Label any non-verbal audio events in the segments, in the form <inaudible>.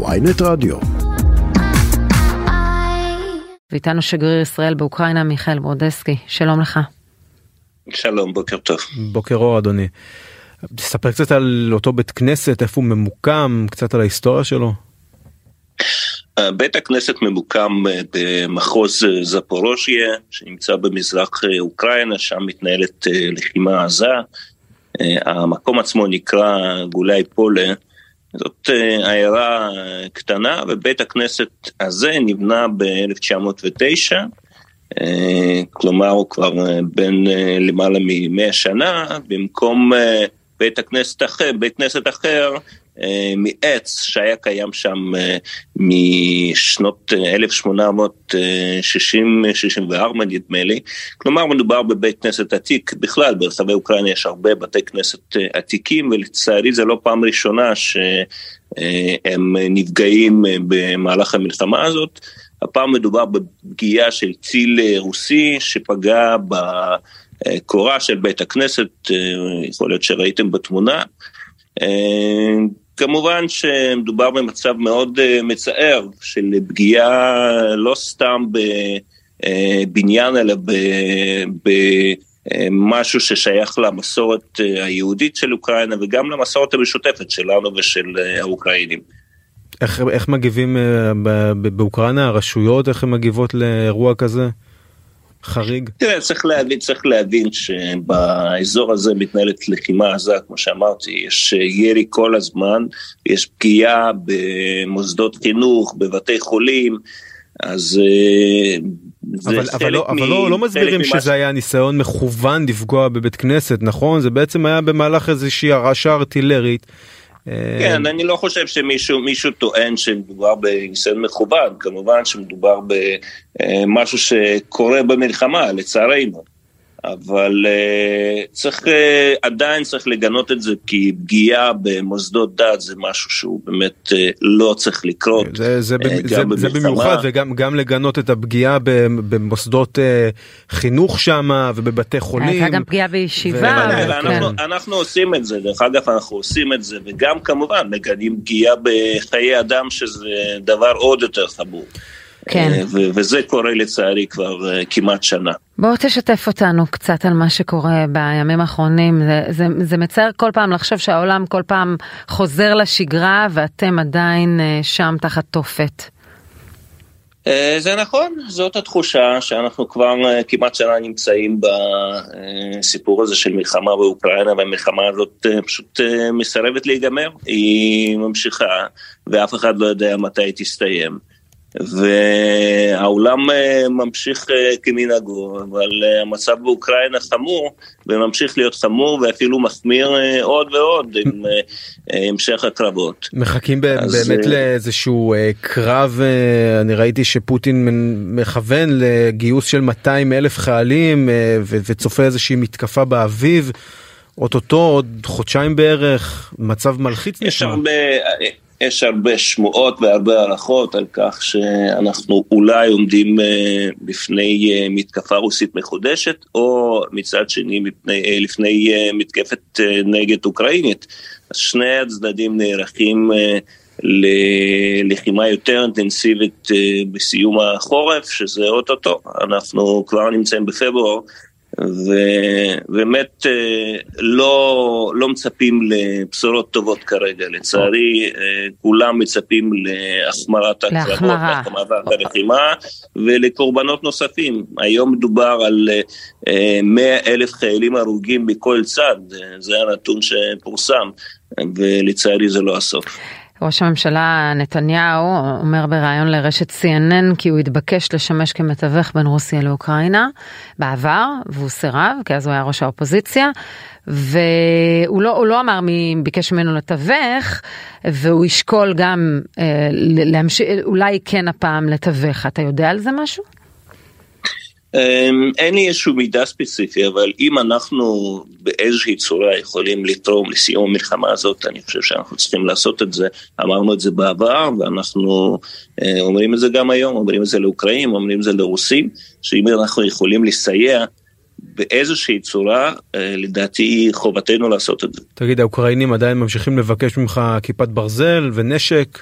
ויינט רדיו. ואיתנו שגריר ישראל באוקראינה מיכאל ברודסקי, שלום לך. שלום, בוקר טוב. בוקר אור אדוני. תספר קצת על אותו בית כנסת, איפה הוא ממוקם, קצת על ההיסטוריה שלו. בית הכנסת ממוקם אה, במחוז אה, זפורוז'יה שנמצא במזרח אה, אוקראינה, שם מתנהלת לחימה עזה. המקום עצמו נקרא גולי פולה, זאת עיירה קטנה ובית הכנסת הזה נבנה ב-1909, כלומר הוא כבר בן למעלה מ-100 שנה, במקום בית הכנסת אחר, בית כנסת אחר אה, מעץ שהיה קיים שם אה, משנות 1860-64 אה, נדמה לי, כלומר מדובר בבית כנסת עתיק, בכלל ברחבי אוקראינה יש הרבה בתי כנסת עתיקים ולצערי זה לא פעם ראשונה שהם נפגעים במהלך המלחמה הזאת. הפעם מדובר בפגיעה של ציל רוסי שפגע בקורה של בית הכנסת, יכול להיות שראיתם בתמונה. כמובן שמדובר במצב מאוד uh, מצער של פגיעה לא סתם בבניין אלא במשהו ששייך למסורת אה, היהודית של אוקראינה וגם למסורת המשותפת שלנו ושל אה, האוקראינים. איך, איך מגיבים באוקראינה הרשויות איך הן מגיבות לאירוע כזה? חריג? תראה, צריך להבין, צריך להבין שבאזור הזה מתנהלת לחימה עזה, כמו שאמרתי, יש ירי כל הזמן, יש פגיעה במוסדות חינוך, בבתי חולים, אז אה, אבל, אבל, לא, מ... אבל לא, לא מסבירים שזה ש... היה ניסיון מכוון לפגוע בבית כנסת, נכון? זה בעצם היה במהלך איזושהי הרעשה ארטילרית. כן, אני לא חושב שמישהו טוען שמדובר בניסיון מכוון, כמובן שמדובר במשהו שקורה במלחמה, לצערנו. אבל uh, צריך, uh, עדיין צריך לגנות את זה כי פגיעה במוסדות דת זה משהו שהוא באמת uh, לא צריך לקרות. זה, זה, uh, זה, זה במיוחד וגם גם לגנות את הפגיעה במוסדות uh, חינוך שם ובבתי חולים. הייתה גם פגיעה בישיבה. ו... ואנחנו, כן. אנחנו עושים את זה, דרך אגב אנחנו עושים את זה וגם כמובן מגנים פגיעה בחיי אדם שזה דבר עוד יותר חמור. כן. אה, וזה קורה לצערי כבר אה, כמעט שנה. בוא תשתף אותנו קצת על מה שקורה בימים האחרונים. זה, זה, זה מצער כל פעם לחשוב שהעולם כל פעם חוזר לשגרה ואתם עדיין אה, שם תחת תופת. זה נכון, זאת התחושה שאנחנו כבר כמעט שנה נמצאים בסיפור הזה של מלחמה באוקראינה והמלחמה הזאת פשוט מסרבת להיגמר, היא ממשיכה ואף אחד לא יודע מתי היא תסתיים. והעולם אה, ממשיך אה, כמנהגו, אבל אה, המצב באוקראינה חמור, וממשיך להיות חמור ואפילו מחמיר עוד ועוד עם <laughs> המשך הקרבות. מחכים אז... באמת לאיזשהו קרב, אני ראיתי שפוטין מכוון לגיוס של 200 אלף חיילים וצופה איזושהי מתקפה באביב. אוטוטו עוד חודשיים בערך, מצב מלחיץ נשמע. יש הרבה, יש הרבה שמועות והרבה הערכות על כך שאנחנו אולי עומדים אה, בפני אה, מתקפה רוסית מחודשת, או מצד שני אה, לפני מתקפת נגד אוקראינית. אז שני הצדדים נערכים ללחימה יותר אינטנסיבית בסיום החורף, שזה אוטוטו. אנחנו כבר נמצאים בפברואר. ובאמת אה, לא, לא מצפים לבשורות טובות כרגע, לצערי אה, כולם מצפים להחמרת הקרבות, להחמרת הלחימה ולקורבנות נוספים. היום מדובר על 100 אה, אלף חיילים הרוגים בכל צד, זה הנתון שפורסם, ולצערי זה לא הסוף. ראש הממשלה נתניהו אומר בריאיון לרשת CNN כי הוא התבקש לשמש כמתווך בין רוסיה לאוקראינה בעבר והוא סירב כי אז הוא היה ראש האופוזיציה והוא לא, לא אמר מי ביקש ממנו לתווך והוא ישקול גם אה, להמשיך אולי כן הפעם לתווך אתה יודע על זה משהו? אמ, אין לי איזשהו מידע ספציפי, אבל אם אנחנו באיזושהי צורה יכולים לתרום לסיום המלחמה הזאת, אני חושב שאנחנו צריכים לעשות את זה. אמרנו את זה בעבר, ואנחנו אה, אומרים את זה גם היום, אומרים את זה לאוקראינים, אומרים את זה לרוסים, שאם אנחנו יכולים לסייע באיזושהי צורה, אה, לדעתי חובתנו לעשות את זה. תגיד, האוקראינים עדיין ממשיכים לבקש ממך כיפת ברזל ונשק?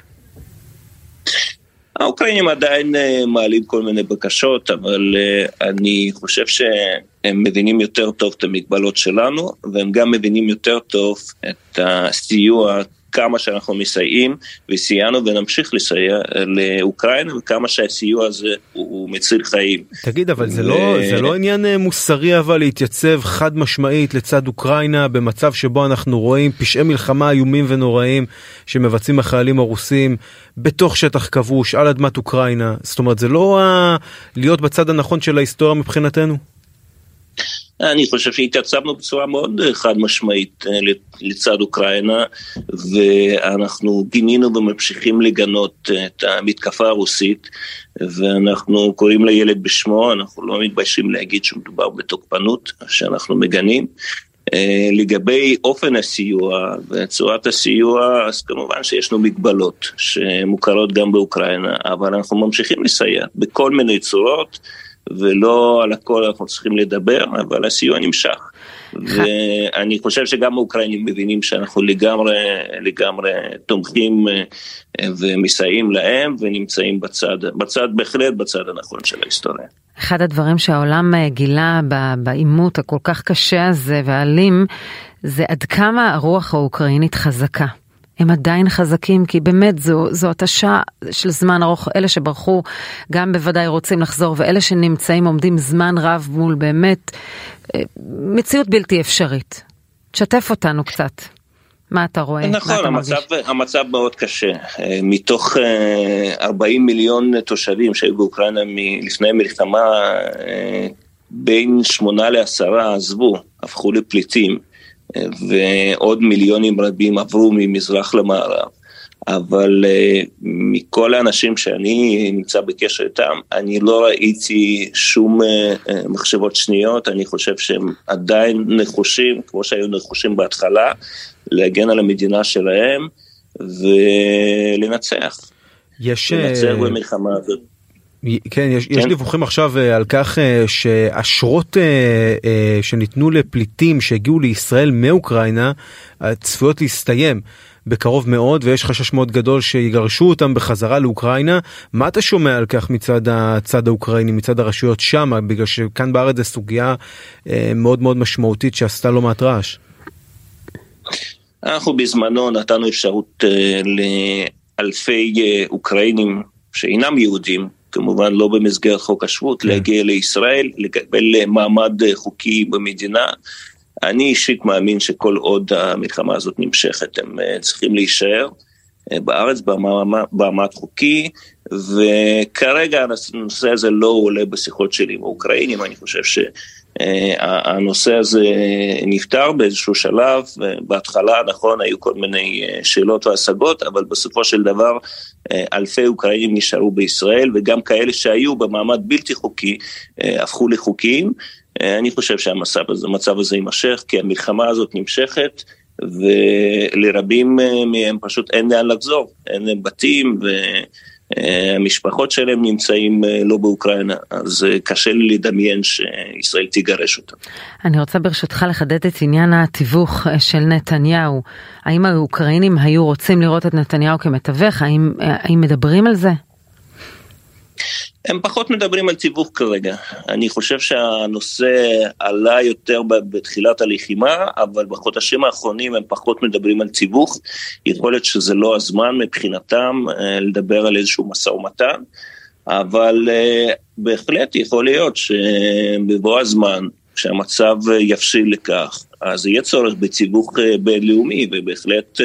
האוקראינים עדיין מעלים כל מיני בקשות, אבל אני חושב שהם מבינים יותר טוב את המגבלות שלנו, והם גם מבינים יותר טוב את הסיוע כמה שאנחנו מסייעים, וסייענו ונמשיך לסייע לאוקראינה, וכמה שהסיוע הזה הוא מציל חיים. תגיד, אבל זה, ו... לא, זה לא עניין אה, מוסרי אבל להתייצב חד משמעית לצד אוקראינה במצב שבו אנחנו רואים פשעי מלחמה איומים ונוראים שמבצעים החיילים הרוסים בתוך שטח כבוש על אדמת אוקראינה. זאת אומרת, זה לא ה... להיות בצד הנכון של ההיסטוריה מבחינתנו? אני חושב שהתייצבנו בצורה מאוד אה, חד משמעית אה, לצד אוקראינה, ואנחנו גינינו וממשיכים לגנות אה, את המתקפה הרוסית, ואנחנו קוראים לילד בשמו, אנחנו לא מתביישים להגיד שמדובר בתוקפנות, שאנחנו מגנים. לגבי אופן הסיוע וצורת הסיוע, אז כמובן שיש לנו מגבלות שמוכרות גם באוקראינה, אבל אנחנו ממשיכים לסייע בכל מיני צורות. ולא על הכל אנחנו צריכים לדבר, אבל הסיוע נמשך. ואני חושב שגם האוקראינים מבינים שאנחנו לגמרי, לגמרי תומכים אה, ומסייעים להם ונמצאים בצד, בצד, בהחלט בצד הנכון של ההיסטוריה. אחד הדברים שהעולם אה, גילה בעימות הכל כך קשה הזה והאלים, זה עד כמה הרוח האוקראינית חזקה. הם עדיין חזקים כי באמת זו, זו התשה של זמן ארוך, אלה שברחו גם בוודאי רוצים לחזור ואלה שנמצאים עומדים זמן רב מול באמת אה, מציאות בלתי אפשרית. תשתף אותנו קצת. מה אתה רואה? נכון, אתה המצב, המצב מאוד קשה. אה, מתוך 40 אה, מיליון תושבים שהיו באוקראינה לפני המלחמה, בין 8 ל-10 עזבו, הפכו לפליטים. ועוד מיליונים רבים עברו ממזרח למערב. אבל uh, מכל האנשים שאני נמצא בקשר איתם, אני לא ראיתי שום uh, מחשבות שניות, אני חושב שהם עדיין נחושים, כמו שהיו נחושים בהתחלה, להגן על המדינה שלהם ולנצח. יש... לנצח במלחמה הזאת. כן, יש, כן. יש דיווחים עכשיו אה, על כך אה, שאשרות אה, שניתנו לפליטים שהגיעו לישראל מאוקראינה צפויות להסתיים בקרוב מאוד ויש חשש מאוד גדול שיגרשו אותם בחזרה לאוקראינה. מה אתה שומע על כך מצד הצד האוקראיני, מצד הרשויות שם, בגלל שכאן בארץ זו סוגיה מאוד מאוד משמעותית שעשתה לא מעט רעש. אנחנו בזמנו נתנו אפשרות לאלפי אוקראינים שאינם יהודים כמובן לא במסגרת חוק השבות, כן. להגיע לישראל, לקבל מעמד חוקי במדינה. אני אישית מאמין שכל עוד המלחמה הזאת נמשכת, הם אה, צריכים להישאר אה, בארץ במעמד חוקי, וכרגע הנושא הזה לא עולה בשיחות שלי עם האוקראינים, אני חושב ש... אה, הנושא הזה נפתר באיזשהו שלב, בהתחלה נכון היו כל מיני אה, שאלות והשגות, אבל בסופו של דבר אה, אלפי אוקראינים נשארו בישראל וגם כאלה שהיו במעמד בלתי חוקי הפכו לחוקיים. אני חושב שהמצב הזה, הזה יימשך כי המלחמה הזאת נמשכת ולרבים מהם פשוט אין לאן לחזור, אין להם בתים ו... המשפחות שלהם נמצאים אה, לא באוקראינה, אז אה, קשה לי לדמיין שישראל תגרש אותם. אני רוצה ברשותך לחדד את עניין התיווך אה, של נתניהו. האם האוקראינים היו רוצים לראות את נתניהו כמתווך? האם, האם מדברים על זה? הם פחות מדברים על תיווך כרגע. אני חושב שהנושא עלה יותר בתחילת הלחימה, אבל בחודשים האחרונים הם פחות מדברים על תיווך. יכול להיות שזה לא הזמן מבחינתם אה, לדבר על איזשהו משא ומתן, אבל אה, בהחלט יכול להיות שבבוא הזמן, כשהמצב יבשיל לכך, אז יהיה צורך בתיווך אה, בינלאומי, ובהחלט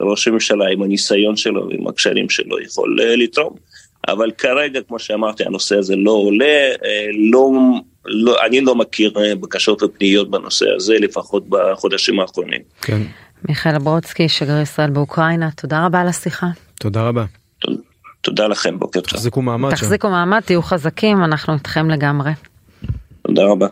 ראש הממשלה עם הניסיון שלו ועם הקשרים שלו יכול לתרום. אבל כרגע, כמו שאמרתי, הנושא הזה לא עולה, אה, לא, לא, אני לא מכיר אה, בקשות ופניות בנושא הזה, לפחות בחודשים האחרונים. כן. מיכאל ברודסקי, שגריר ישראל באוקראינה, תודה רבה על השיחה. תודה רבה. תודה לכם, בוקר טוב. תחזיקו מעמד שם. תחזיקו מעמד, תהיו חזקים, אנחנו איתכם לגמרי. תודה רבה.